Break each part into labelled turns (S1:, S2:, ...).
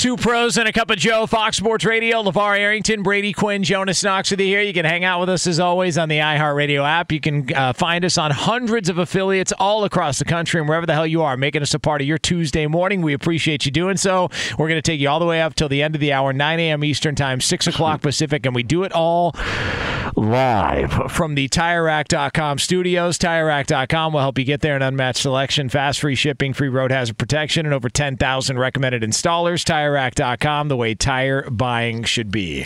S1: Two pros and a cup of Joe, Fox Sports Radio, LeVar Arrington, Brady Quinn, Jonas Knox with you here. You can hang out with us as always on the iHeartRadio app. You can uh, find us on hundreds of affiliates all across the country and wherever the hell you are, making us a part of your Tuesday morning. We appreciate you doing so. We're going to take you all the way up till the end of the hour, 9 a.m. Eastern Time, 6 o'clock Pacific, and we do it all live from the TireRack.com studios. TireRack.com will help you get there an unmatched selection, fast free shipping, free road hazard protection, and over 10,000 recommended installers. TireRack.com, the way tire buying should be.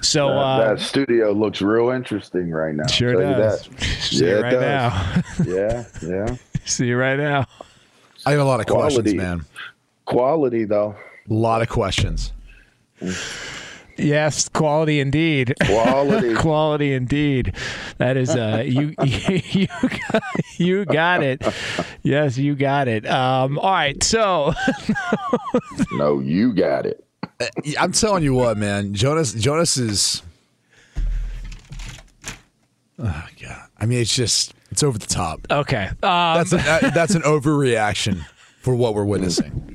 S1: So
S2: that,
S1: uh,
S2: that studio looks real interesting right now.
S1: Sure does.
S2: that.
S1: See
S2: yeah,
S1: it
S2: it
S1: right
S2: does.
S1: now.
S2: yeah, yeah.
S1: See you right now.
S3: I have a lot of
S2: Quality.
S3: questions, man.
S2: Quality though.
S3: A lot of questions.
S1: Yes, quality indeed.
S2: Quality.
S1: quality indeed. That is uh you you got, you got it. Yes, you got it. Um all right. So
S2: No, you got it.
S3: I'm telling you what, man. Jonas Jonas is Oh god. I mean it's just it's over the top.
S1: okay. Um
S3: That's a, that, that's an overreaction for what we're witnessing.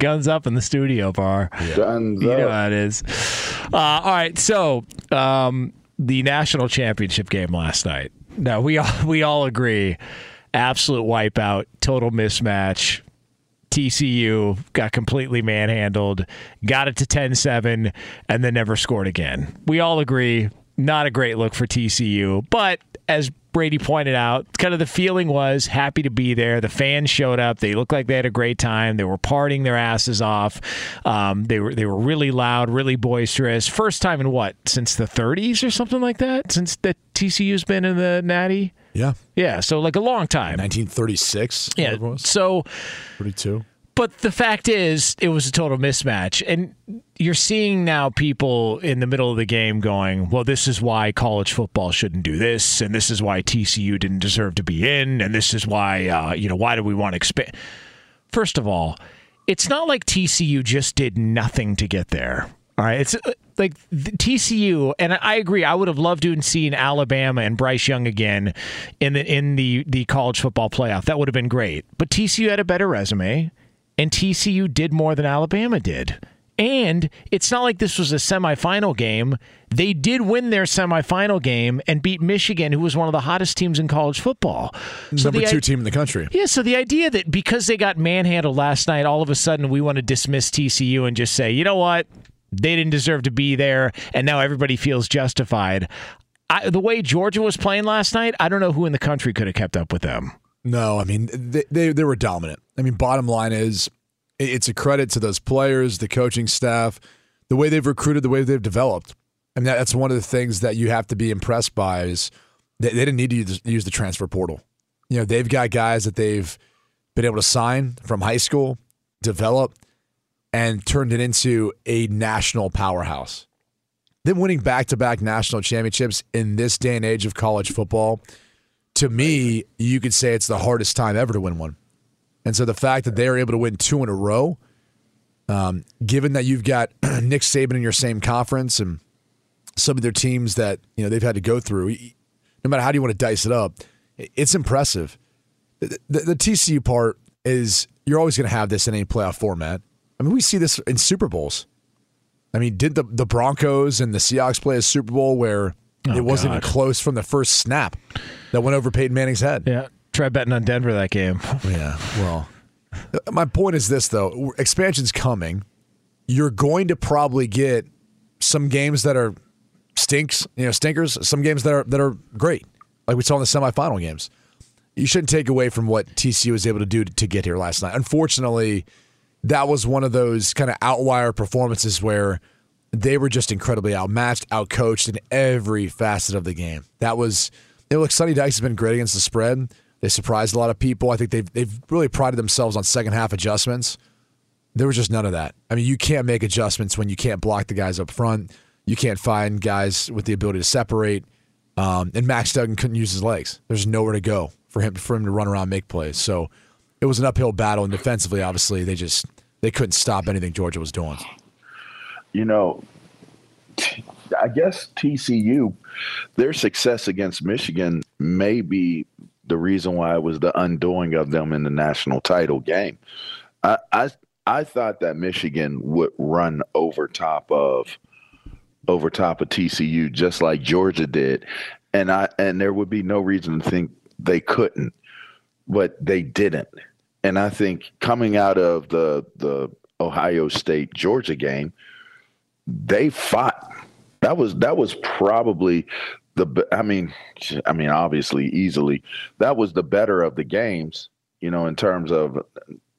S1: Guns up in the studio bar.
S2: Guns
S1: You know
S2: up.
S1: how it is. Uh, all right, so um, the national championship game last night. Now we all we all agree, absolute wipeout, total mismatch. TCU got completely manhandled, got it to 10-7, and then never scored again. We all agree, not a great look for TCU, but as Brady pointed out, kind of the feeling was happy to be there. The fans showed up. They looked like they had a great time. They were partying their asses off. Um, they were they were really loud, really boisterous. First time in what since the 30s or something like that. Since that TCU's been in the Natty.
S3: Yeah.
S1: Yeah, so like a long time.
S3: 1936.
S1: Yeah. So
S3: 32.
S1: But the fact is, it was a total mismatch. And you're seeing now people in the middle of the game going, well, this is why college football shouldn't do this. And this is why TCU didn't deserve to be in. And this is why, uh, you know, why do we want to expand? First of all, it's not like TCU just did nothing to get there. All right, it's uh, like TCU, and I agree. I would have loved to have seen Alabama and Bryce Young again in the in the the college football playoff. That would have been great. But TCU had a better resume, and TCU did more than Alabama did. And it's not like this was a semifinal game. They did win their semifinal game and beat Michigan, who was one of the hottest teams in college football. So
S3: Number
S1: the
S3: two team in the country.
S1: yeah, so the idea that because they got manhandled last night, all of a sudden we want to dismiss TCU and just say, you know what? They didn't deserve to be there, and now everybody feels justified. I, the way Georgia was playing last night, I don't know who in the country could have kept up with them.
S3: No, I mean they, they they were dominant. I mean, bottom line is it's a credit to those players, the coaching staff, the way they've recruited, the way they've developed. I mean, that's one of the things that you have to be impressed by is they, didn't need to use, use the transfer portal. You know, they've got guys that they've been able to sign from high school, develop, and turned it into a national powerhouse. Then winning back to back national championships in this day and age of college football, to me, you could say it's the hardest time ever to win one. And so the fact that they're able to win two in a row, um, given that you've got Nick Saban in your same conference and some of their teams that you know they've had to go through, no matter how do you want to dice it up, it's impressive. The, the, the TCU part is you're always going to have this in any playoff format. I mean, we see this in Super Bowls. I mean, did the the Broncos and the Seahawks play a Super Bowl where
S1: Oh,
S3: it wasn't
S1: God.
S3: even close from the first snap that went over Peyton Manning's head?
S1: Yeah. Try betting on Denver that game.
S3: Yeah. Well, my point is this though: expansion's coming. You're going to probably get some games that are stinks, you know, stinkers. Some games that are that are great, like we saw in the semifinal games. You shouldn't take away from what TCU was able to do to, to get here last night. Unfortunately, that was one of those kind of outlier performances where they were just incredibly outmatched, outcoached in every facet of the game. That was, you know, look, Sonny Dykes has been great against the spread. They surprised a lot of people. I think they've they've really prided themselves on second half adjustments. There was just none of that. I mean, you can't make adjustments when you can't block the guys up front. You can't find guys with the ability to separate. Um, and Max Duggan couldn't use his legs. There's nowhere to go for him for him to run around make plays. So it was an uphill battle. And defensively, obviously, they just they couldn't stop anything Georgia was doing.
S2: you know, I guess TCU, their success against Michigan may be the reason why it was the undoing of them in the national title game. I I, I thought that Michigan would run over top of over top of TCU just like Georgia did, and I and there would be no reason to think they couldn't, but they didn't. And I think coming out of the the Ohio State Georgia game, they fought. That was that was probably the. I mean, I mean, obviously, easily that was the better of the games. You know, in terms of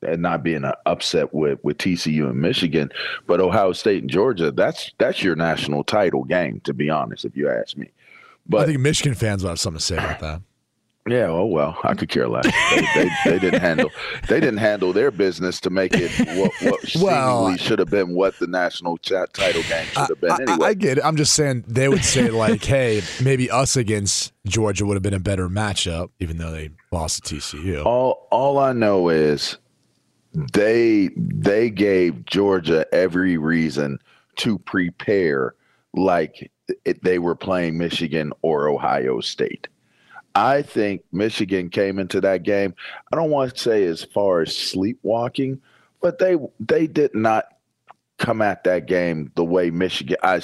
S2: and not being uh, upset with with TCU and Michigan, but Ohio State and Georgia. That's that's your national title game, to be honest, if you ask me. But
S3: I think Michigan fans will have something to say about that.
S2: Yeah, oh well, I could care less. They, they, they didn't handle they didn't handle their business to make it what, what seemingly
S3: Well,
S2: should have been what the national cha- title game should have been
S3: I,
S2: anyway.
S3: I get it. I'm just saying they would say like, hey, maybe us against Georgia would have been a better matchup, even though they lost to TCU.
S2: all all I know is they they gave Georgia every reason to prepare like it, they were playing Michigan or Ohio State. I think Michigan came into that game. I don't want to say as far as sleepwalking, but they they did not come at that game the way Michigan I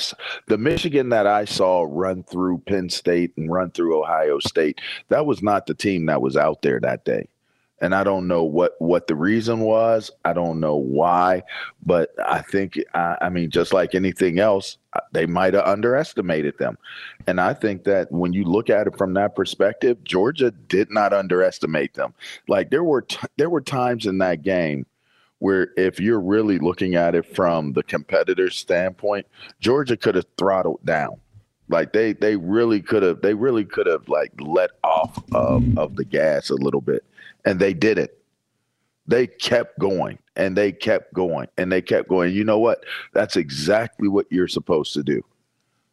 S2: the Michigan that I saw run through Penn State and run through Ohio State. That was not the team that was out there that day and I don't know what what the reason was. I don't know why, but I think I, I mean, just like anything else, uh, they might have underestimated them. And I think that when you look at it from that perspective, Georgia did not underestimate them. Like there were t- there were times in that game where if you're really looking at it from the competitor's standpoint, Georgia could have throttled down. Like they they really could have they really could have like let off of, of the gas a little bit and they did it. They kept going and they kept going and they kept going. You know what? That's exactly what you're supposed to do.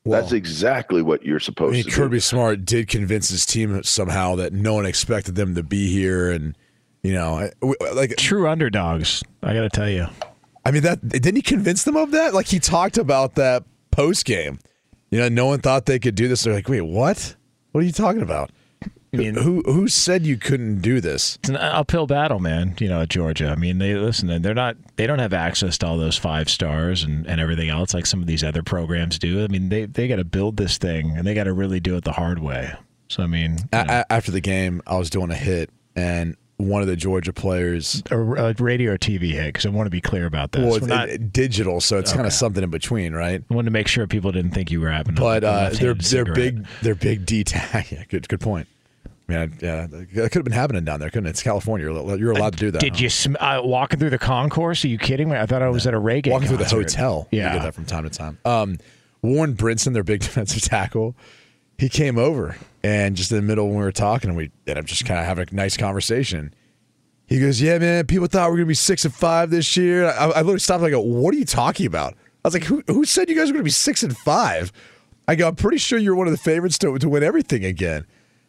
S2: That's exactly what you're
S3: I
S2: supposed
S3: mean,
S2: to
S3: Kirby
S2: do.
S3: Kirby Smart did convince his team somehow that no one expected them to be here, and you know, like
S1: True underdogs. I got to tell you.
S3: I mean, that didn't he convince them of that? Like he talked about that post game. You know, no one thought they could do this. They're like, wait, what? What are you talking about?
S1: I mean,
S3: Who who said you couldn't do this?
S1: it's an uphill battle, man. You know, at Georgia. I mean, they listen. They're not. They don't have access to all those five stars and, and everything else like some of these other programs do. I mean, they they got to build this thing and they got to really do it the hard way. So I mean, you know,
S3: a- after the game, I was doing a hit, and one of the Georgia players.
S1: a, a radio or TV hit because I want to be clear about this.
S3: Well, it's
S1: not,
S3: it- digital, so it's kind of something in between, right?
S1: I wanted to make sure people didn't think you were having. a-
S3: But uh, they're they're
S1: cigarette.
S3: big they're big D tag. yeah, good good point. Man, yeah, that could have been happening down there, couldn't it? It's California. You're, you're allowed to do that.
S1: Did
S3: huh?
S1: you sm- uh, walking through the concourse? Are you kidding me? I thought I was at a reggae.
S3: walking through the
S1: concert.
S3: hotel? You
S1: Yeah.
S3: get that from time to time. Um, Warren Brinson, their big defensive tackle, he came over and just in the middle when we were talking, and we ended up just kind of having a nice conversation. He goes, "Yeah, man. People thought we were gonna be six and five this year." I, I literally stopped. and I go, "What are you talking about?" I was like, "Who, who said you guys were gonna be six and five? I go, "I'm pretty sure you're one of the favorites to to win everything again."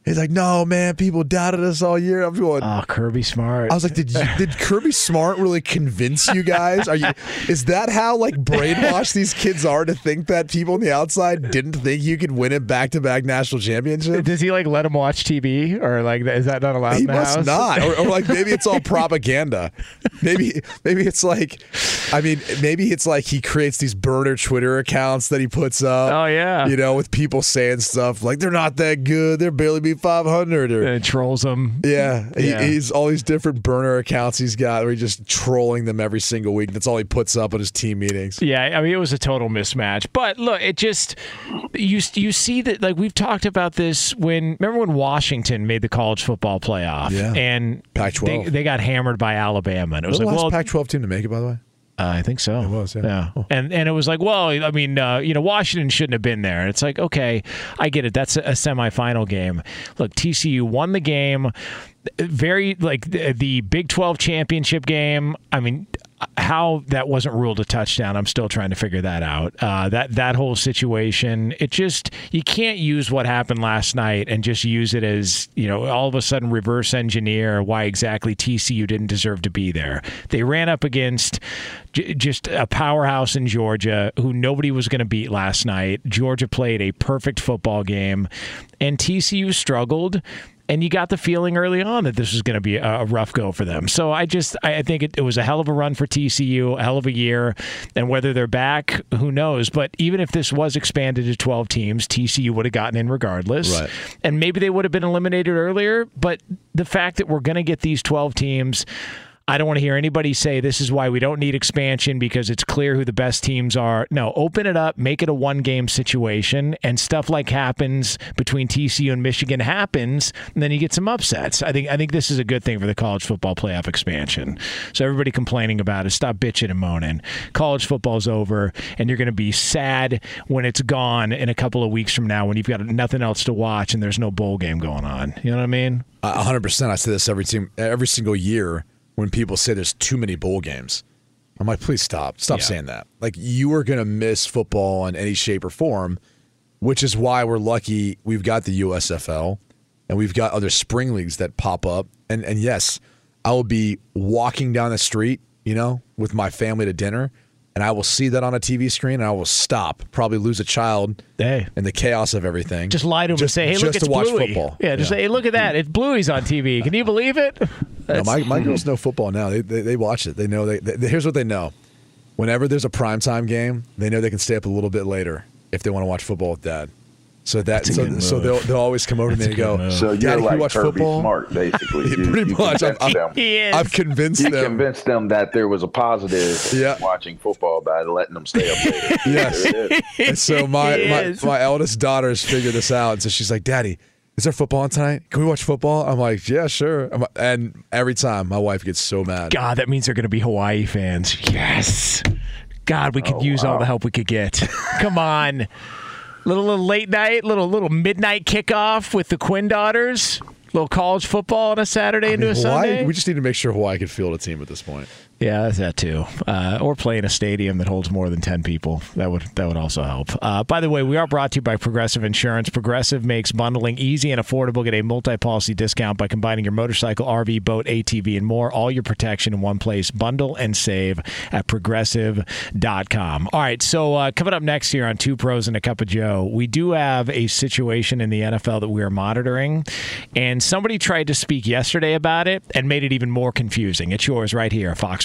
S3: He's like, no, man, people doubted us all year. I'm going,
S1: oh, Kirby Smart.
S3: I was like, did you, did Kirby Smart really convince you guys? Are you? Is that how like brainwashed these kids are to think that people on the outside didn't think you could win it back to back national championship?
S1: Does he like let them watch TV or like is that not allowed?
S3: He must
S1: house?
S3: not. Or, or like maybe it's all propaganda. maybe maybe it's like, I mean, maybe it's like he creates these burner Twitter accounts that he puts up.
S1: Oh yeah,
S3: you know, with people saying stuff like they're not that good. They're barely. Be 500 or
S1: and trolls them.
S3: Yeah,
S1: yeah.
S3: He's all these different burner accounts he's got where he's just trolling them every single week. That's all he puts up at his team meetings.
S1: Yeah, I mean it was a total mismatch. But look, it just you you see that like we've talked about this when remember when Washington made the college football playoff
S3: yeah.
S1: and
S3: Pac-12
S1: they, they got hammered by Alabama and it was,
S3: the
S1: like well
S3: Pac-12 team to make it by the way.
S1: Uh, I think so. It
S3: was, yeah. Oh.
S1: And and it was like, well, I mean, uh, you know, Washington shouldn't have been there. It's like, okay, I get it. That's a, a semifinal game. Look, TCU won the game. Very like the, the Big 12 championship game. I mean, how that wasn't ruled a touchdown, I'm still trying to figure that out. Uh, that that whole situation, it just you can't use what happened last night and just use it as you know all of a sudden reverse engineer why exactly TCU didn't deserve to be there. They ran up against j- just a powerhouse in Georgia who nobody was going to beat last night. Georgia played a perfect football game, and TCU struggled and you got the feeling early on that this was going to be a, rough go for them. So I just I I think it, it was a hell of a run for TCU, a hell of a year, and whether they're back, who knows? But even if this was expanded to 12 teams, TCU would have gotten in regardless,
S3: Right.
S1: and maybe they would have been eliminated earlier. But the fact that we're going to get these 12 teams. I don't want to hear anybody say this is why we don't need expansion because it's clear who the best teams are. No, open it up, make it a one game situation, and stuff like happens between TCU and Michigan happens, and then you get some upsets. I think I think this is a good thing for the college football playoff expansion. So everybody complaining about it, stop bitching and moaning. College football's over, and you're going to be sad when it's gone in a couple of weeks from now when you've got nothing else to watch and there's no bowl game going on. You know what I mean?
S3: Hundred percent. I say this every team, every single year when people say there's too many bowl games. I'm like, please stop, stop
S1: Yeah.
S3: saying that. Like you are going to miss football in any shape or form, which is why we're lucky we've got the USFL and we've got other spring leagues that pop up. And and yes, I will be walking down the street, you know, with my family to dinner, and I will see that on a TV screen, and I will stop, probably lose a child
S1: Hey.
S3: in the chaos of everything.
S1: Just lie to him and say, "Hey,
S3: just
S1: look, it's
S3: to watch
S1: Bluey."
S3: football.
S1: Yeah, just say, "Hey, look at that! It's Bluey's on TV. Can you believe it?"
S3: No, my, my girls know football now. They, they they watch it. They know they, they here's what they know. Whenever there's a primetime game, they know they can stay up a little bit later if they want to watch football with dad. So that so, so they'll they'll always come over to me and
S1: a
S3: go,
S1: move.
S2: So you're
S3: Dad, can we watch
S2: Kirby
S3: football?
S2: Smart, basically.
S3: Yeah,
S2: You-
S3: pretty
S2: you
S3: much. I'm,
S2: convinced them-
S3: I'm,
S1: He is.
S3: I've convinced
S2: You
S3: them.
S2: convinced them that there was a positive
S3: Yeah.
S2: watching football by letting them stay up later.
S3: Yes.
S2: There it is.
S3: And so my, my my eldest daughter has figured this out, and so she's like, "Daddy, is there football on tonight? Can we watch football?" I'm like, "Yeah, sure." I'm, and every time, my wife gets so mad.
S1: God, that means they're going to be Hawaii fans. Yes. God, we could oh, use all the help we could get. Come on. Little little late night, little little midnight kickoff with the Quinn daughters. Little college football on a Saturday
S3: I
S1: into
S3: mean,
S1: a
S3: Hawaii,
S1: Sunday.
S3: we just need to make sure Hawaii can field a team at this point.
S1: Yeah, that too. Uh, or play in a stadium that holds more than ten people. That would that would also help. Uh, by the way, we are brought to you by Progressive Insurance. Progressive makes bundling easy and affordable. Get a multi-policy discount by combining your motorcycle, RV, boat, ATV, and more. All your protection in one place. Bundle and save at progressive.com. All right, so uh, coming up next here on Two Pros and a Cup of Joe, we do have a situation in the NFL that we are monitoring, and somebody tried to speak yesterday about it and made it even more confusing. It's yours right here, Fox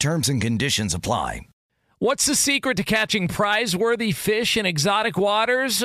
S4: Terms and conditions apply.
S1: What's the secret to catching prize worthy fish in exotic waters?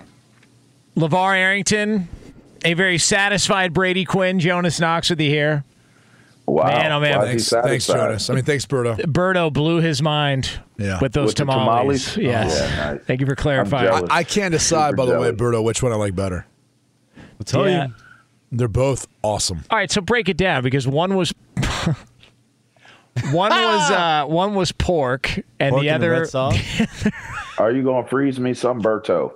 S1: LeVar Arrington, a very satisfied Brady Quinn. Jonas Knox with you here.
S2: Wow.
S1: Man, oh, man.
S2: Why is he
S3: Thanks, thanks. Jonas. I mean, thanks, Berto.
S1: Berto blew his mind
S3: Yeah.
S1: with those
S2: With the
S1: tamales.
S2: tamales?
S1: Yes.
S2: Oh, yeah, nice.
S1: Thank you for clarifying.
S2: jealous.
S3: I can't decide, by the way,
S2: jealous.
S3: Berto, which one I like better.
S5: I'll tell
S1: Yeah.
S5: you.
S3: They're both awesome.
S1: All right, so break it down because one was one was uh, one was pork and
S5: Pork
S1: the
S5: and
S1: other
S5: red sauce.
S2: Are you going to freeze me some Berto?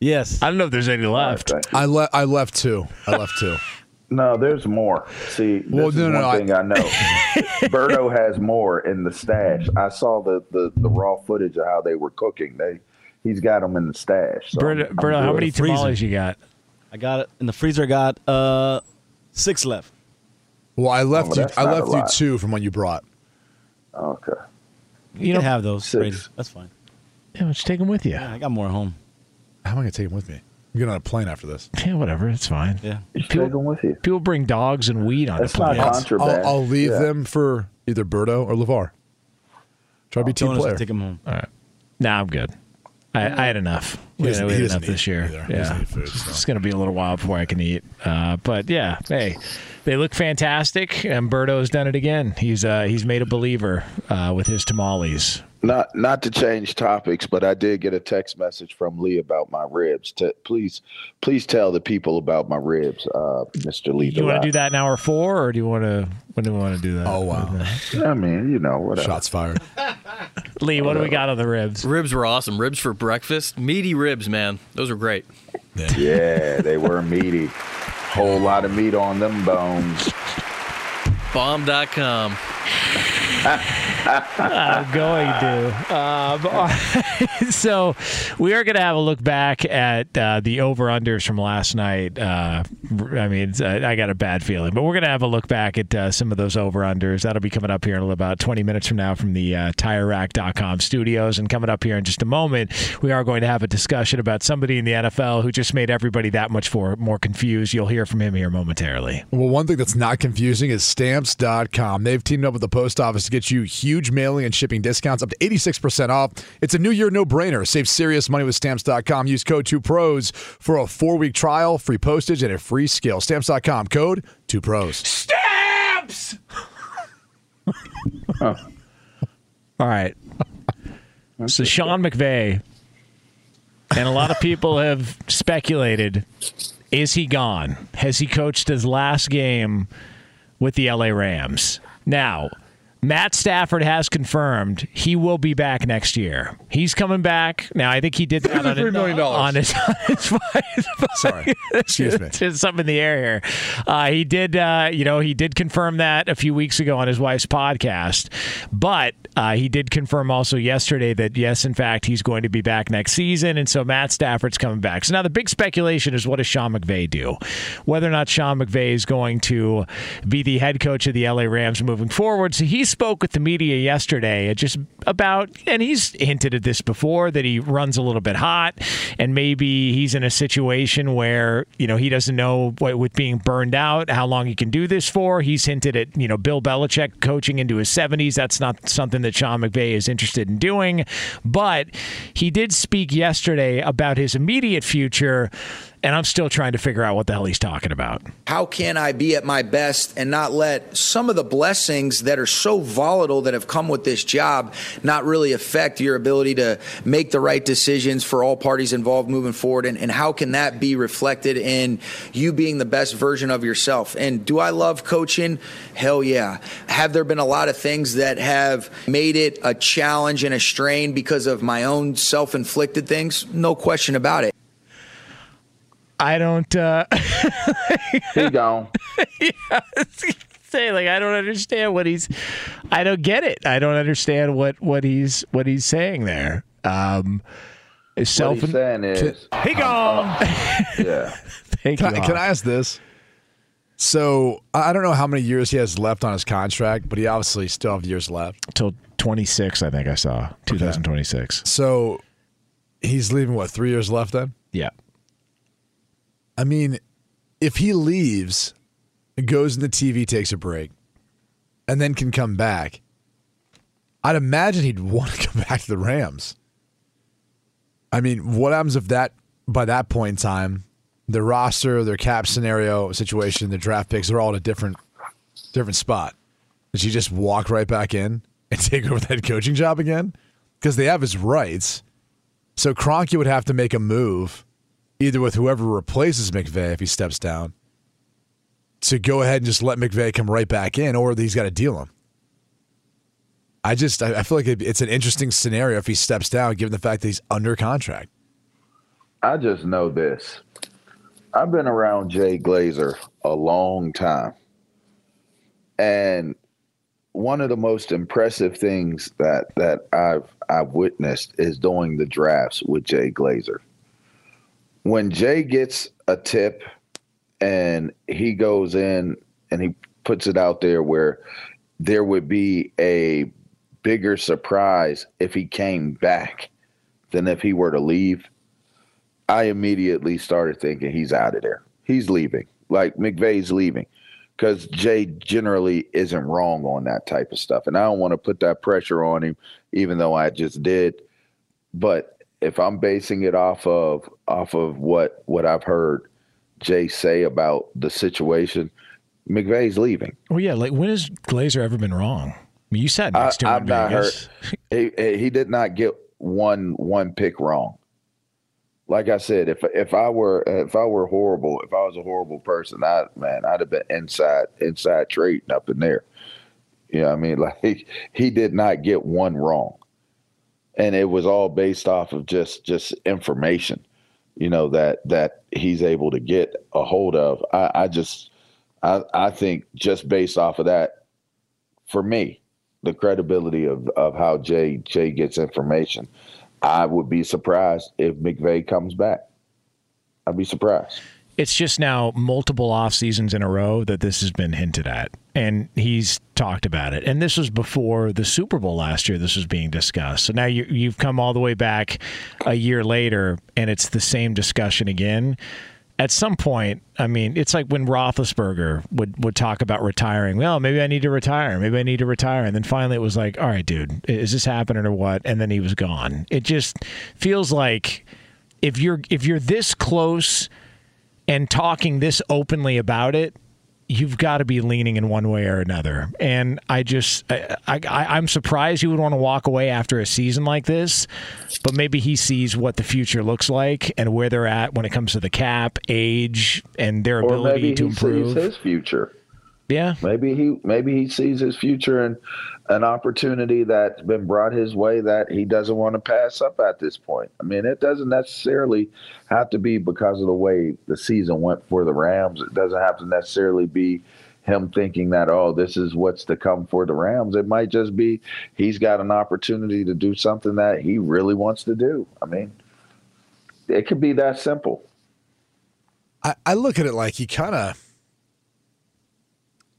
S5: Yes.
S1: I don't know if there's any left.
S2: Okay.
S3: I le- I left two. I left two.
S2: No, there's more. See, this
S3: Well,
S2: is
S3: no,
S2: one
S3: no, I-
S2: thing I, know. Berto has more in the stash. I saw the, the, the raw footage of how they were cooking. They he's got them in the stash. So
S1: Berto,
S2: I'm- I'm
S1: Berto, how many
S5: Freezer.
S1: tamales you got?
S5: I got it in the freezer. I got uh six left.
S3: Well, I left
S2: well,
S3: you. I left you two from what you brought.
S2: Okay.
S5: You,
S1: You
S5: can
S1: know-
S5: have those.
S2: Six.
S5: That's fine.
S1: Yeah, let's take them with you.
S5: Yeah, I got more at home.
S3: How am I going to take them with me? I'm getting on a plane after this.
S1: Yeah, whatever. It's fine.
S5: Yeah.
S2: You should take them with you.
S1: People bring dogs and weed on
S2: That's
S1: the
S2: not
S1: plane.
S2: contraband.
S3: I'll, I'll leave
S2: Yeah.
S3: them for either Berto or Levar. Try to be team
S5: Jonas
S3: player.
S5: take them home.
S1: All right. Nah, I'm good. I, I had enough.
S3: He
S1: We had, we had enough this year.
S3: either.
S1: Yeah.
S3: food, so.
S1: It's going to be a little while before I can eat. Uh, but yeah, hey, they look fantastic, and Berto's done it again. He's uh, he's made a believer uh, with his tamales.
S2: Not not to change topics, but I did get a text message from Lee about my ribs. To, please please tell the people about my ribs, uh, Mr. Lee.
S1: Do you want to do that in hour four, or do you want to? When do we want to do that?
S3: Oh, wow.
S2: I mean, you know, whatever.
S3: Shots fired.
S1: Lee, what do we got on the ribs?
S6: Ribs were awesome. Ribs for breakfast. Meaty ribs, man. Those were great.
S2: Yeah, they were meaty. Whole lot of meat on them bones.
S6: Bomb.com.
S1: I'm going to. Um, so we are going to have a look back at uh, the over-unders from last night. Uh, I mean, I got a bad feeling, but we're going to have a look back at uh, some of those over-unders. That'll be coming up here in about 20 minutes from now from the uh, TireRack.com studios. And coming up here in just a moment, we are going to have a discussion about somebody in the NFL who just made everybody that much for, more confused. You'll hear from him here momentarily.
S3: Well, one thing that's not confusing is stamps.com. They've teamed up with the post office to get you huge mailing and shipping discounts up to 86% off. It's a new year no brainer. Save serious money with stamps.com. Use code 2pros for a four week trial, free postage, and a free skill. Stamps.com code 2pros.
S1: Stamps! Oh. All right. So Sean McVay, and a lot of people have speculated: is he gone? Has he coached his last game with the LA Rams? Now, Matt Stafford has confirmed he will be back next year. He's coming back. Now, I think he did that on,
S3: $3 million.
S1: on his, on his
S3: Sorry. Excuse me.
S1: There's something in the air here. Uh, he did, uh, you know, he did confirm that a few weeks ago on his wife's podcast, but uh, he did confirm also yesterday that yes, in fact, he's going to be back next season, and so Matt Stafford's coming back. So now the big speculation is what does Sean McVay do? Whether or not Sean McVay is going to be the head coach of the LA Rams moving forward. So he spoke with the media yesterday just about, and he's hinted at this before that he runs a little bit hot, and maybe he's in a situation where you know he doesn't know what with being burned out how long he can do this for. He's hinted at you know Bill Belichick coaching into his 70s. That's not something that Sean McVay is interested in doing, but he did speak yesterday about his immediate future. And I'm still trying to figure out what the hell he's talking about.
S7: How can I be at my best and not let some of the blessings that are so volatile that have come with this job not really affect your ability to make the right decisions for all parties involved moving forward? And, and how can that be reflected in you being the best version of yourself? And do I love coaching? Hell yeah. Have there been a lot of things that have made it a challenge and a strain because of my own self inflicted things? No question about it.
S1: I don't. Uh,
S2: he gone.
S1: yeah, say like I don't understand what he's. I don't get it. I don't understand what what he's what he's saying there. Um, self.
S2: What he's saying is
S1: he gone.
S2: yeah.
S1: Thank
S3: Can
S1: you.
S3: I, can I ask this? So I I don't know how many years he has left on his contract, but he obviously still have years left.
S1: Till 26, I think I saw 2026.
S3: So he's leaving what three years left then?
S1: Yeah.
S3: I mean, if he leaves, goes in the TV, takes a break, and then can come back, I'd imagine he'd want to come back to the Rams. I mean, what happens if that by that point in time, the roster, their cap scenario situation, the draft picks, they're all at a different different spot. Does he just walk right back in and take over that coaching job again? Because they have his rights. So Kroenke would have to make a move, either with whoever replaces McVay if he steps down, to go ahead and just let McVay come right back in, or he's got to deal him. I just I feel like it's an interesting scenario if he steps down, given the fact that he's under contract.
S2: I just know this. I've been around Jay Glazer a long time. And one of the most impressive things that that I've I've witnessed is doing the drafts with Jay Glazer. When Jay gets a tip and he goes in and he puts it out there where there would be a bigger surprise if he came back than if he were to leave. I immediately started thinking he's out of there. He's leaving. Like McVay's leaving because Jay generally isn't wrong on that type of stuff. And I don't want to put that pressure on him, even though I just did. But if I'm basing it off of off of what what I've heard Jay say about the situation, McVay's leaving.
S1: Well, yeah. Like when has Glazer ever been wrong? I mean, you sat
S2: I,
S1: next to him
S2: I've not heard.
S1: Vegas.
S2: He he did not get one one pick wrong. Like I said, if if I were if I were horrible, if I was a horrible person, I man, I'd have been inside inside trading up in there. You know what I mean? Like he, he did not get one wrong. And it was all based off of just just information, you know, that that he's able to get a hold of. I, I just I I think just based off of that, for me, the credibility of, of how Jay Jay gets information. I would be surprised if McVay comes back. I'd be surprised.
S1: It's just now multiple off seasons in a row that this has been hinted at, and he's talked about it. And this was before the Super Bowl last year. This was being discussed. So now you, you've come all the way back a year later, and it's the same discussion again. At some point, I mean, it's like when Roethlisberger would, would talk about retiring. Well, maybe I need to retire. Maybe I need to retire. And then finally, it was like, all right, dude, is this happening or what? And then he was gone. It just feels like if you're if you're this close and talking this openly about it, you've got to be leaning in one way or another. And I just, I, I, I'm surprised you would want to walk away after a season like this, but maybe he sees what the future looks like and where they're at when it comes to the cap, age, and their
S2: Or
S1: ability
S2: maybe
S1: to
S2: he
S1: improve.
S2: sees his future.
S1: Yeah.
S2: Maybe he maybe he sees his future and an opportunity that's been brought his way that he doesn't want to pass up at this point. I mean, it doesn't necessarily have to be because of the way the season went for the Rams. It doesn't have to necessarily be him thinking that oh, this is what's to come for the Rams. It might just be he's got an opportunity to do something that he really wants to do. I mean, it could be that simple.
S3: I, I look at it like he kind of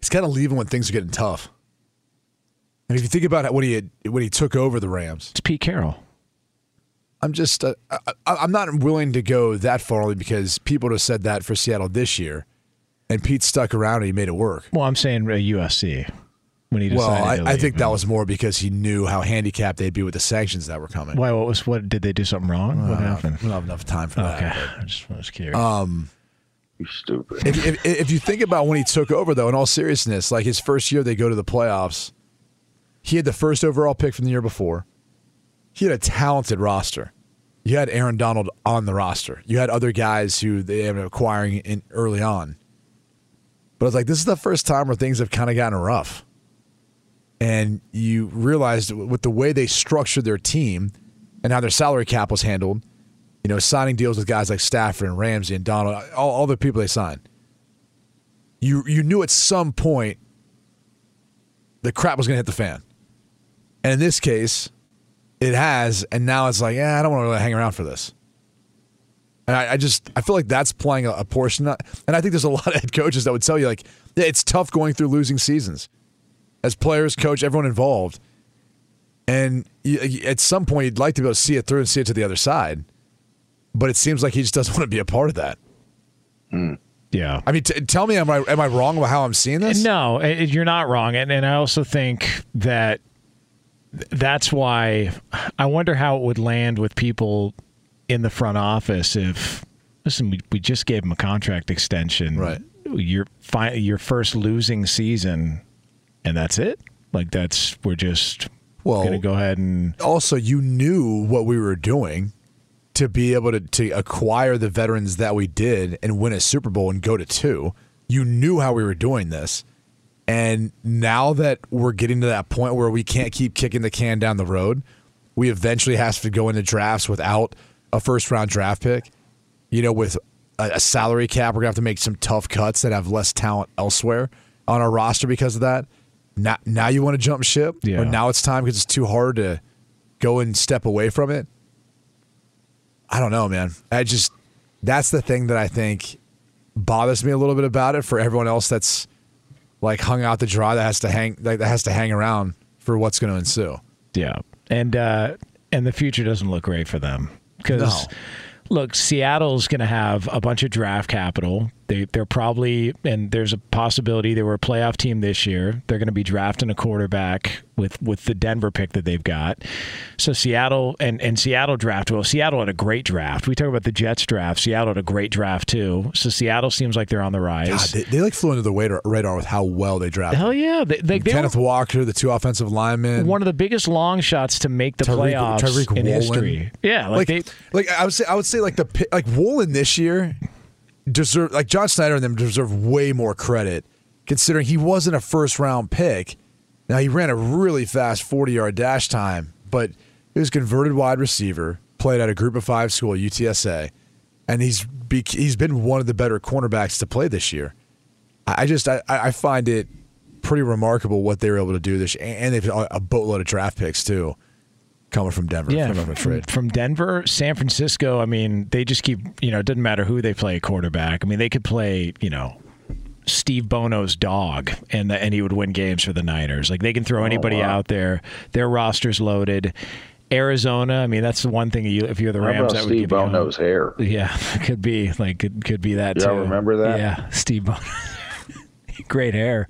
S3: he's kind of leaving when things are getting tough. And if you think about it, when he had, when he took over the Rams,
S1: it's Pete Carroll.
S3: I'm just uh, I, I- I'm not willing to go that far only because people have said that for Seattle this year, and Pete stuck around and he made it work.
S1: Well, I'm saying uh, USC when he
S3: Well,
S1: decided. to
S3: I, I think that was more because he knew how handicapped they'd be with the sanctions that were coming.
S1: Why? What was? What did they do something wrong? what
S3: Uh,
S1: happened?
S3: We don't have enough time for
S1: Okay,
S3: that.
S1: I just was curious.
S3: Um,
S2: you stupid.
S3: If, if, if you think about when he took over, though, in all seriousness, like his first year, they go to the playoffs. He had the first overall pick from the year before. He had a talented roster. You had Aaron Donald on the roster. You had other guys who they ended acquiring in early on. But I was like, this is the first time where things have kind of gotten rough. And you realized with the way they structured their team and how their salary cap was handled, you know, signing deals with guys like Stafford and Ramsey and Donald, all, all the people they signed. You you knew at some point the crap was going to hit the fan. And in this case, it has, and now it's like, yeah, I don't want to really hang around for this. And I, I just I feel like that's playing a, a portion. Of, and I think there's a lot of head coaches that would tell you like yeah, it's tough going through losing seasons as players, coach, everyone involved. And you, at some point, you'd like to be able to see it through and see it to the other side. But it seems like he just doesn't want to be a part of that.
S1: Yeah.
S3: I mean, t- tell me, am I am I wrong about how I'm seeing this?
S1: No, eh, you're not wrong, and and I also think that th- that's why I wonder how it would land with people in the front office if listen, we, we just gave him a contract extension, right? Your fi- your first losing season, and that's it. Like that's we're just
S3: well
S1: going to go ahead and
S3: also you knew what we were doing to be able to, to acquire the veterans that we did and win a Super Bowl and go to two. You knew how we were doing this. And now that we're getting to that point where we can't keep kicking the can down the road, we eventually have to go into drafts without a first round draft pick. You know, with a, salary cap, we're going to have to make some tough cuts that have less talent elsewhere on our roster because of that. Now, now you want to jump ship?
S1: Yeah.
S3: Or now it's time because it's too hard to go and step away from it? I don't know, man. I just that's the thing that I think bothers me a little bit about it for everyone else that's like hung out the dry that has to hang that has to hang around for what's going to ensue.
S1: Yeah, and uh, and the future doesn't look great for them because
S3: No.
S1: look, Seattle's going to have a bunch of draft capital. They they're probably and there's a possibility they were a playoff team this year. They're going to be drafting a quarterback with with the Denver pick that they've got. So Seattle and and Seattle draft well. Seattle had a great draft. We talk about the Jets draft. Seattle had a great draft too. So Seattle seems like they're on the rise.
S3: God, they, they like flew under the radar, radar with how well they drafted.
S1: Hell yeah, they, they, they
S3: Kenneth Walker, the two offensive linemen,
S1: one of the biggest long shots to make the
S3: Tariq-
S1: playoffs
S3: Tariq
S1: in
S3: Woolen.
S1: history. Yeah, like,
S3: like
S1: they,
S3: like I would say I would say like the like Woolen this year deserve like John Schneider and them deserve way more credit considering he wasn't a first round pick. Now he ran a really fast forty yard dash time, but he was converted wide receiver, played at a group of five school UTSA, and he's be, he's been one of the better cornerbacks to play this year. I just I, I find it pretty remarkable what they were able to do this, and they've uh, a boatload of draft picks too, coming from Denver.
S1: Yeah,
S3: from, from
S1: from, Denver, San Francisco. I mean, they just keep. You know, it doesn't matter who they play quarterback. I mean, they could play. You know. Steve Bono's dog, and the, and he would win games for the Niners. Like they can throw oh, anybody
S2: wow.
S1: out there. Their roster's loaded. Arizona. I mean, that's the one thing you, if you're the
S2: How
S1: Rams,
S2: about
S1: that would
S2: Steve
S1: give you hope.
S2: Bono's hair?
S1: Yeah, could be like could, could be that
S2: Y'all
S1: too.
S2: remember that?
S1: Yeah, Steve Bono. Great hair.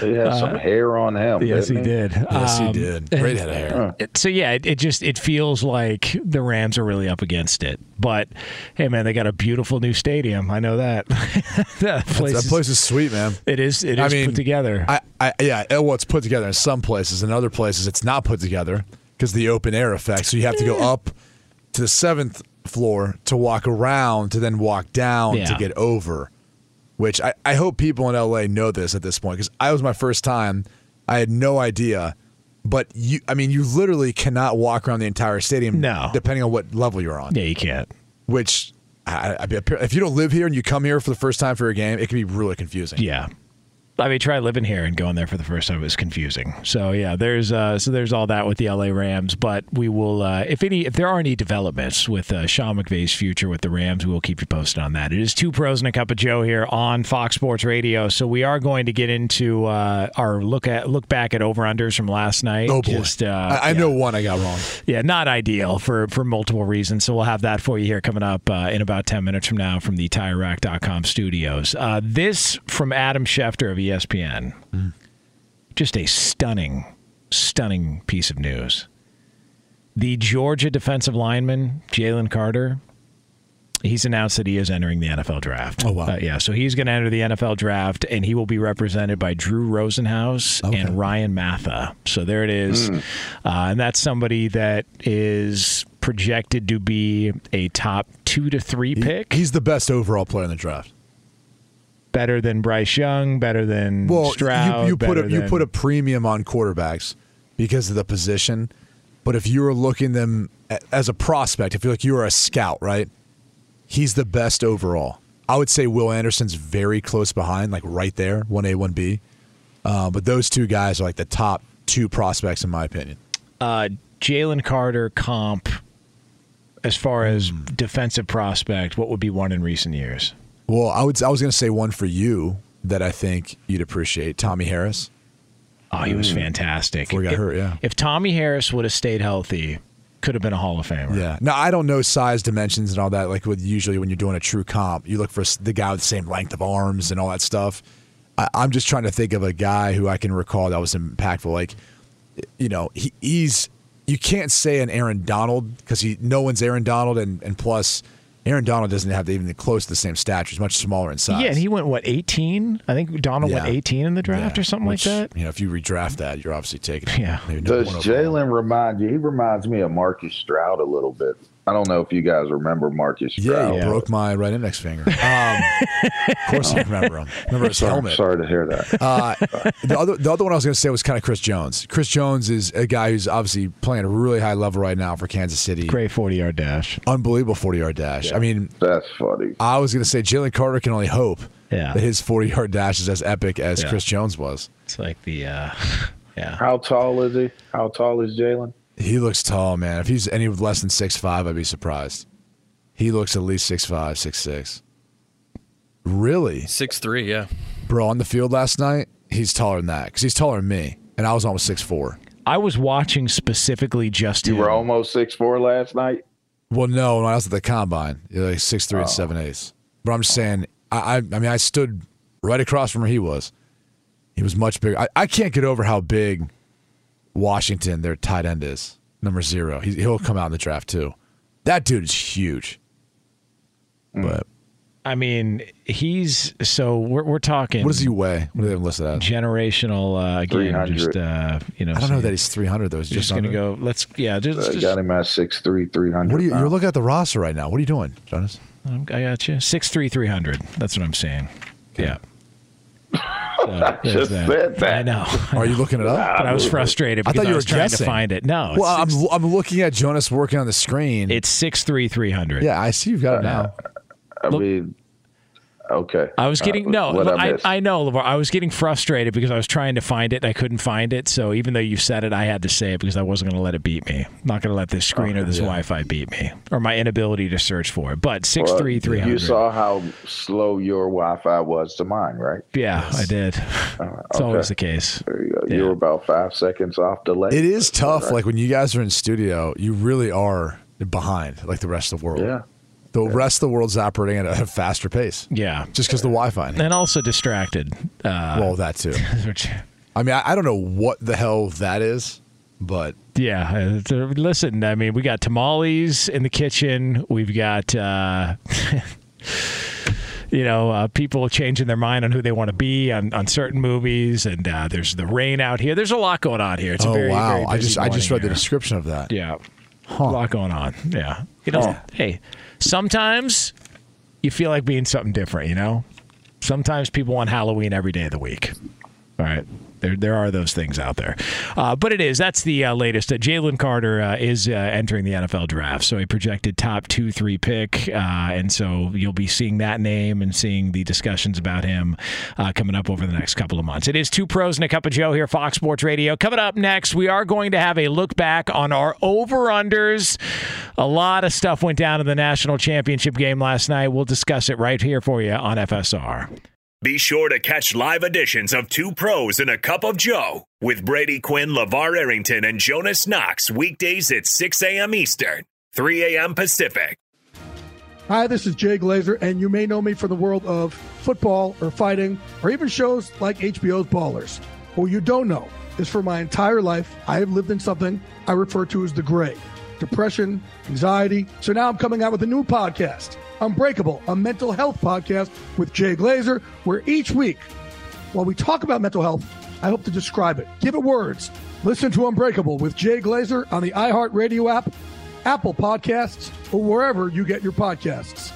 S2: He had some
S1: Uh,
S2: hair on him.
S1: Yes, he
S2: didn't
S1: did.
S3: Yes, he
S1: Um,
S3: did. Great head of hair.
S1: it- So yeah, it, it just it feels like the Rams are really up against it. But hey, man, they got a beautiful new stadium. I know that. that, place
S3: that
S1: is-
S3: place is sweet, man.
S1: It is. It is
S3: I mean,
S1: put together.
S3: I, I, yeah, well, it's put together in some places. In other places, it's not put together because the open air effect. So you have to go up to the seventh floor to walk around to then walk down to get over. Which I, I hope people in LA know this at this point because I was my first time. I had no idea. But you, I mean, you literally cannot walk around the entire stadium.
S1: No.
S3: depending on what level you're on.
S1: yeah, you can't.
S3: Which, I, I, if you don't live here and you come here for the first time for a game, it can be really confusing.
S1: Yeah. I mean, try living here and going there for the first time was confusing. So yeah, there's uh, so there's all that with the LA Rams. But we will, uh, if any, if there are any developments with uh, Sean McVay's future with the Rams, we will keep you posted on that. It is two pros and a cup of Joe here on Fox Sports Radio. So we are going to get into uh, our look at look back at over unders from last night.
S3: Oh boy,
S1: Just, uh,
S3: I, I
S1: yeah.
S3: know one I got wrong.
S1: Yeah, not ideal for for multiple reasons. So we'll have that for you here coming up uh, in about 10 minutes from now from the TireRack.com studios. Uh, this from Adam Schefter of ESPN. Just a stunning, stunning piece of news. The Georgia defensive lineman, Jalen Carter, he's announced that he is entering the NFL draft.
S3: Oh, wow.
S1: Uh, yeah, so he's going to enter the NFL draft, and he will be represented by Drew Rosenhaus and Ryan Matha. So there it is. Uh, and that's somebody that is projected to be a top two to three pick.
S3: He's the best overall player in the draft.
S1: Better than Bryce Young, better than
S3: Well,
S1: Stroud.
S3: you, you put a,
S1: better
S3: you put a premium on quarterbacks because of the position. But if you were looking them as a prospect, if you're like you were a scout, right? He's the best overall. I would say Will Anderson's very close behind, like right there, one A, one B. Uh, but those two guys are like the top two prospects in my opinion.
S1: uh, Jalen Carter comp as far as
S3: Hmm.
S1: defensive prospect. What would be one in recent years?
S3: Well, I would I was going to say one for you that I think you'd appreciate, Tommie Harris.
S1: Oh, he was mm. fantastic.
S3: Before he got
S1: if,
S3: hurt, yeah.
S1: If Tommie Harris would have stayed healthy, could have been a Hall of Famer.
S3: Yeah. Now I don't know size, dimensions, and all that. Like with usually when you're doing a true comp, you look for the guy with the same length of arms and all that stuff. I, I'm just trying to think of a guy who I can recall that was impactful. Like, you know, he, he's you can't say an Aaron Donald because he no one's Aaron Donald, and and plus Aaron Donald doesn't have even close to the same stature. He's much smaller in size.
S1: Yeah, and he went what eighteen? I think Donald went eighteen in the draft
S3: Yeah,
S1: or something
S3: which,
S1: like that.
S3: You know, if you redraft that, you're obviously taking it.
S1: Yeah.
S2: Does. Jalen remind you? He reminds me of Marcus Stroud a little bit. I don't know if you guys remember Marcus
S3: Yeah,
S2: Stroud.
S3: he broke my right index finger. Um, of course, I remember him. Remember his
S2: Sorry,
S3: helmet.
S2: sorry to hear that.
S3: Uh, the other the other one I was going to say was kind of Chris Jones. Chris Jones is a guy who's obviously playing at a really high level right now for Kansas City.
S1: Great forty yard dash.
S3: Unbelievable 40 yard dash. I mean,
S2: That's funny.
S3: I was going to say Jalen Carter can only hope
S1: Yeah.
S3: that his 40 yard dash is as epic as
S1: Yeah.
S3: Chris Jones was.
S1: It's like the uh, yeah.
S2: How tall is he? How tall is Jalen?
S3: He looks tall, man. If he's any less than six five, I'd be surprised. He looks at least six five, six six. Really?
S6: Six three, yeah.
S3: Bro, on the field last night, he's taller than that because he's taller than me, and I was almost six four.
S1: I was watching specifically just
S2: You
S1: him.
S2: were almost six four last night.
S3: Well, no, when I was at the combine, you're like six three and oh. seven eighths. But I'm just saying, I, I, I mean, I stood right across from where he was. He was much bigger. I, I can't get over how big Washington, their tight end, is. Number zero. He, he'll come out in the draft too. That dude is huge. But
S1: I mean, he's so we're we're talking.
S3: what does he weigh? What do they have listed as?
S1: generational uh, again? Just uh, you know,
S3: I don't know that he's 300 though. He's
S1: just,
S3: just,
S1: gonna go. Let's yeah. Just,
S2: I
S1: just
S2: got him at six three, three hundred.
S3: What are you? You're looking at the roster right now. What are you doing, Jonas?
S1: I got you. Six three three hundred. That's what I'm saying. Yeah. So, there's
S2: just said that.
S1: I know.
S3: Are you looking it up?
S1: But I was frustrated
S3: I thought you were
S1: was trying
S3: guessing.
S1: to find it. No, it's,
S3: Well, I'm
S1: six,
S3: I'm looking at Jonas working on the screen.
S1: it's six three three hundred.
S3: yeah, I see you've got it uh, now.
S2: I
S1: Look-
S2: mean, Okay.
S1: I was getting
S2: Uh,
S1: no.
S2: I
S1: I. I know, LeVar. I was getting frustrated because I was trying to find it. and I couldn't find it. So even though you said it, I had to say it because I wasn't going to let it beat me. I'm not going to let this screen or this Wi-Fi beat me or my inability to search for it. But six
S2: Well,
S1: three three
S2: You saw how slow your Wi-Fi was to mine, right?
S1: Yeah, I did. It's always the case.
S2: There you go. You were about five seconds off delay.
S3: It is tough.
S2: Right.
S3: Like when you guys are in studio, you really are behind, like the rest of the world.
S2: Yeah.
S3: The rest of the world's operating at a faster pace.
S1: Yeah.
S3: Just because the Wi-Fi.
S1: And also distracted. Uh,
S3: well, that too.
S1: which-
S3: I mean, I, I don't know what the hell that is, but
S1: Yeah, uh, listen. I mean, we got tamales in the kitchen. We've got, uh, you know, uh, people changing their mind on who they want to be on, on certain movies, and uh, there's the rain out here. There's a lot going on here. It's a
S3: oh
S1: very,
S3: wow!
S1: very
S3: I just I just read
S1: morning
S3: the description of that.
S1: Yeah, a lot going on. Yeah, you know,
S3: Huh.
S1: hey, sometimes you feel like being something different. You know, sometimes people want Halloween every day of the week. All right. There, there are those things out there, uh, but it is that's the uh, latest. Uh, Jalen Carter uh, is uh, entering the NFL draft, so a projected top two, three pick, uh, and so you'll be seeing that name and seeing the discussions about him coming up over the next couple of months. It is two pros and a cup of Joe here, Fox Sports Radio. Coming up next, we are going to have a look back on our over unders. A lot of stuff went down in the national championship game last night. We'll discuss it right here for you on FSR.
S8: Be sure to catch live editions of Two Pros and a Cup of Joe with Brady Quinn, LeVar Arrington, and Jonas Knox weekdays at 6 a.m. Eastern, 3 a.m. Pacific.
S9: Hi, this is Jay Glazer, and you may know me from the world of football or fighting or even shows like HBO's Ballers. What you don't know is for my entire life, I have lived in something I refer to as the gray depression, anxiety. So now I'm coming out with a new podcast, Unbreakable, a mental health podcast with Jay Glazer, where each week, while we talk about mental health, I hope to describe it, give it words. Listen to Unbreakable with Jay Glazer on the iHeartRadio app, Apple Podcasts, or wherever you get your podcasts.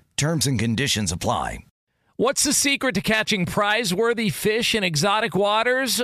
S4: Terms and conditions apply.
S1: What's the secret to catching prize worthy fish in exotic waters?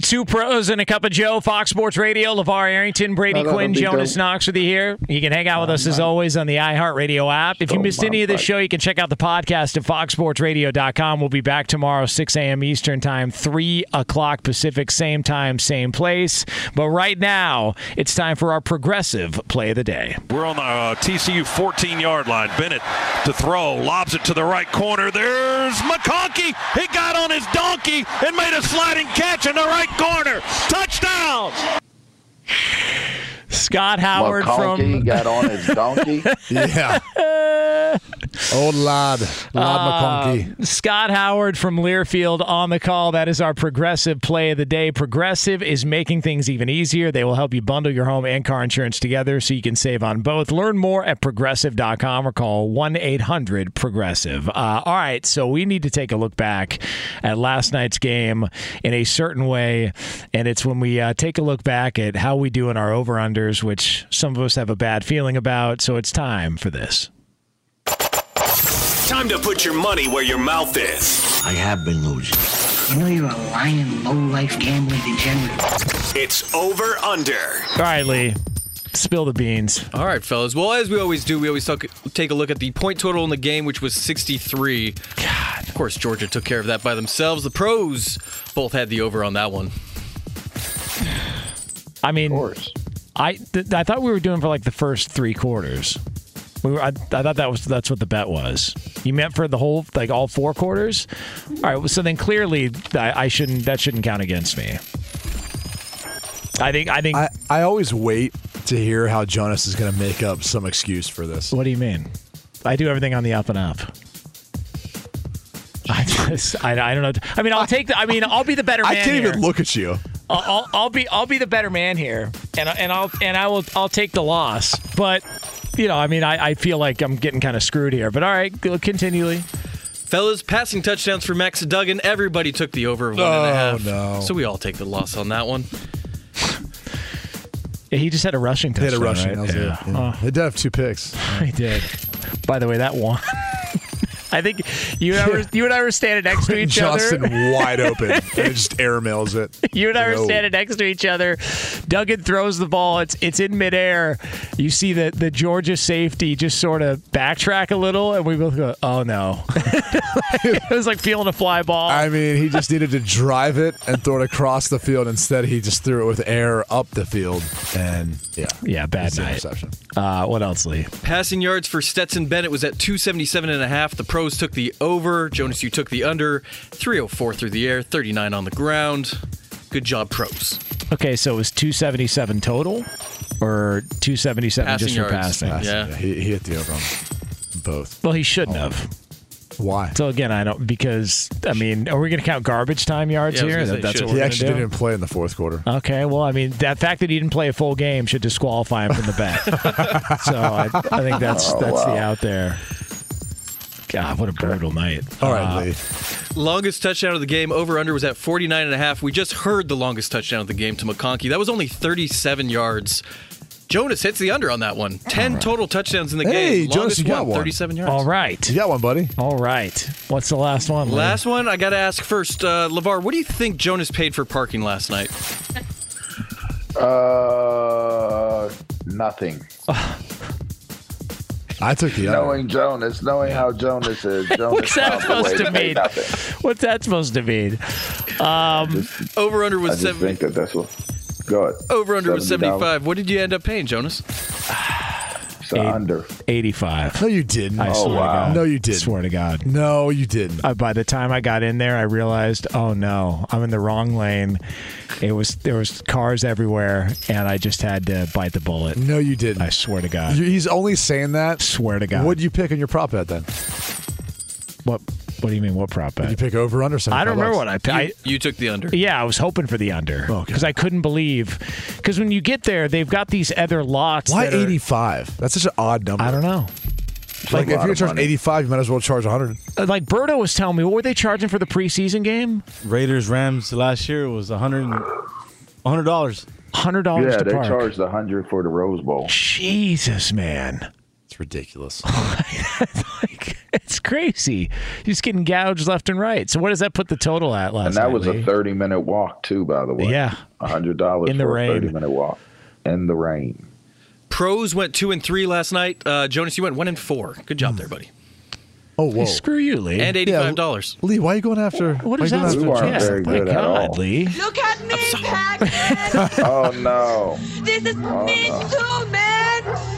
S1: Two pros and a cup of Joe, Fox Sports Radio, LeVar Arrington, Brady
S10: Hello,
S1: Quinn, Jonas
S10: dope.
S1: Knox with you here. You can hang out with us as always on the iHeartRadio app. If you missed any of the
S10: God.
S1: show, you can check out the podcast at foxsportsradio.com. We'll be back tomorrow, 6 a.m. Eastern Time, 3 o'clock Pacific, same time, same place. But right now, it's time for our progressive play of the day.
S11: We're on the uh, TCU 14 yard line. Bennett to throw, lobs it to the right corner. There's McConkey. He got on his donkey and made a sliding catch in the right corner. Touchdown!
S1: Scott Howard
S2: McConkey
S1: from.
S2: got on his donkey.
S3: Yeah. Old lad. Ladd McConkey.
S1: Uh, Scott Howard from Learfield on the call. That is our progressive play of the day. Progressive is making things even easier. They will help you bundle your home and car insurance together so you can save on both. Learn more at progressive.com or call 1 800 Progressive. Uh, all right, so we need to take a look back at last night's game in a certain way. And it's when we uh, take a look back at how we do in our over unders, which some of us have a bad feeling about. So it's time for this.
S8: Time to put your money where your mouth is.
S12: I have been losing. You know you're a lying, low-life gambling degenerate.
S8: It's over under.
S1: All right, Lee. Spill the beans.
S6: All right, fellas. Well, as we always do, we always talk, take a look at the point total in the game, which was 63. God. Of course, Georgia took care of that by themselves. The pros both had the over on that one.
S1: I mean, I th- I thought we were doing for like the first three quarters. We were, I, I thought that was that's what the bet was. You meant for the whole like all four quarters. All right, well, so then clearly I, I shouldn't that shouldn't count against me. I think I think.
S3: I, I always wait to hear how Jonas is going to make up some excuse for this.
S1: What do you mean? I do everything on the up and up. I just I, I don't know. I mean, I'll take the. I mean, I'll be the better man.
S3: I can't
S1: here.
S3: even look at you.
S1: I'll, I'll, I'll be I'll be the better man here, and I- and I'll and I will I'll take the loss. But you know, I mean, I, I feel like I'm getting kind of screwed here. But all right, go continually.
S6: Fellas, passing touchdowns for Max Duggan. Everybody took the over of one and a
S3: Oh,
S6: half.
S3: no.
S6: So we all take the loss on that one.
S1: Yeah, he just had a rushing
S3: He had
S1: touchdown.
S3: a rushing.
S1: right?
S3: That was it. Yeah. He did have two picks.
S1: Oh, he did. By the way, that one. I think you and I were you and I were standing next to each
S3: Justin
S1: other.
S3: wide open. and it just airmails it.
S1: You and I were standing next to each other. Duggan throws the ball. It's it's in midair. You see the the Georgia safety just sort of backtrack a little, and we both go, "Oh no!" it was like feeling a fly ball.
S3: I mean, he just needed to drive it and throw it across the field. Instead, he just threw it with air up the field. And yeah.
S1: Yeah, bad night.
S3: interception.
S1: Uh, what else, Lee?
S6: Passing yards for Stetson Bennett was at 277 and a half. The pros took the over. Jonas, you took the under. 304 through the air, 39 on the ground. Good job, pros.
S1: Okay, so it was 277 total, or 277
S6: Passing
S1: just for
S6: yards.
S1: passing.
S6: Yeah.
S3: He, he hit the over on both.
S1: Well, he shouldn't oh. have.
S3: Why?
S1: So again, I don't because I mean, are we going to count garbage time yards
S6: Yeah, I was
S1: here?
S6: gonna say,
S1: That- that's
S6: should.
S1: what
S3: He
S1: we're
S3: actually
S1: going to
S3: didn't play in the fourth quarter.
S1: Okay, well, I mean, that fact that he didn't play a full game should disqualify him from the bet. so I, I think that's
S2: Oh,
S1: that's the out there. God, what a brutal night.
S3: All right,
S1: Uh,
S3: Lee.
S6: Longest touchdown of the game, over under was at 49 and a half. We just heard the longest touchdown of the game to McConkey. That was only 37 yards. Jonas hits the under on that one. 10 total touchdowns in the
S3: Hey,
S6: game.
S3: Jonas,
S6: Longest
S3: you got one.
S6: 37 yards.
S1: All right,
S3: You got one, buddy.
S1: all right. What's the last one? Lee?
S6: Last one, I got to ask first, uh, LeVar, what do you think Jonas paid for parking last night?
S2: Uh, nothing.
S3: I took the under.
S2: Knowing Jonas, knowing how Jonas is, Jonas
S1: What's that
S2: found a way
S1: supposed to mean?
S2: nothing.
S1: What's that supposed to mean? Um,
S6: Over under
S2: I
S6: was
S2: just
S6: seven.
S2: think that that's what. Go ahead.
S6: Over under was
S2: $70.
S6: 75. What did you end up paying, Jonas?
S2: It's a under.
S1: 85.
S3: No, you didn't.
S1: I swear to God.
S3: No, you didn't.
S1: Swear to God.
S3: No, you didn't.
S1: Uh, by the time I got in there, I realized, oh no, I'm in the wrong lane. It was there was cars everywhere, and I just had to bite the bullet.
S3: No, you didn't.
S1: I swear to God.
S3: You- He's only saying that.
S1: swear to God.
S3: What'd you pick on your prop bet then?
S1: What? What do you mean? What prop bet?
S3: Did you pick over under? Something?
S1: I don't remember what I
S6: You,
S1: picked.
S6: you took the under.
S1: Yeah, I was hoping for the under because I couldn't believe because when you get there, they've got these other lots.
S3: Why
S1: that are-
S3: 85? That's such an odd number.
S1: I don't know.
S3: Like,
S2: a
S3: if you're
S2: of
S3: charging
S2: money.
S3: 85, you might as well charge 100.
S1: Uh, Like Berto was telling me, what were they charging for the preseason game?
S5: Raiders Rams last year was a hundred hundred dollars.
S1: Hundred dollars
S2: Yeah,
S1: to
S2: they
S1: park.
S2: charged a hundred for the Rose Bowl.
S1: Jesus, man.
S3: It's ridiculous.
S1: like, it's crazy. You're just getting gouged left and right. So what does that put the total at last night?
S2: And that
S1: night,
S2: was a thirty-minute walk too, by the way.
S1: Yeah.
S2: a hundred dollars
S1: In the
S2: for
S1: rain.
S2: a thirty-minute walk in the rain.
S6: Pros went two and three last night. Uh, Jonas, you went one and four. Good job there, buddy.
S3: Oh, whoa.
S1: Hey, screw you, Lee.
S6: And eighty-five dollars.
S3: Lee, why are you going after?
S1: what
S3: why
S1: is
S3: are you
S1: that?
S2: You aren't
S1: Yeah,
S2: very
S1: my
S2: good at
S1: God,
S2: all.
S1: Lee.
S10: Look at me, Pac-Man!
S2: Oh no!
S10: this is me too, man!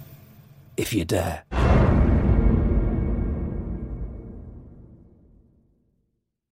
S13: if you dare.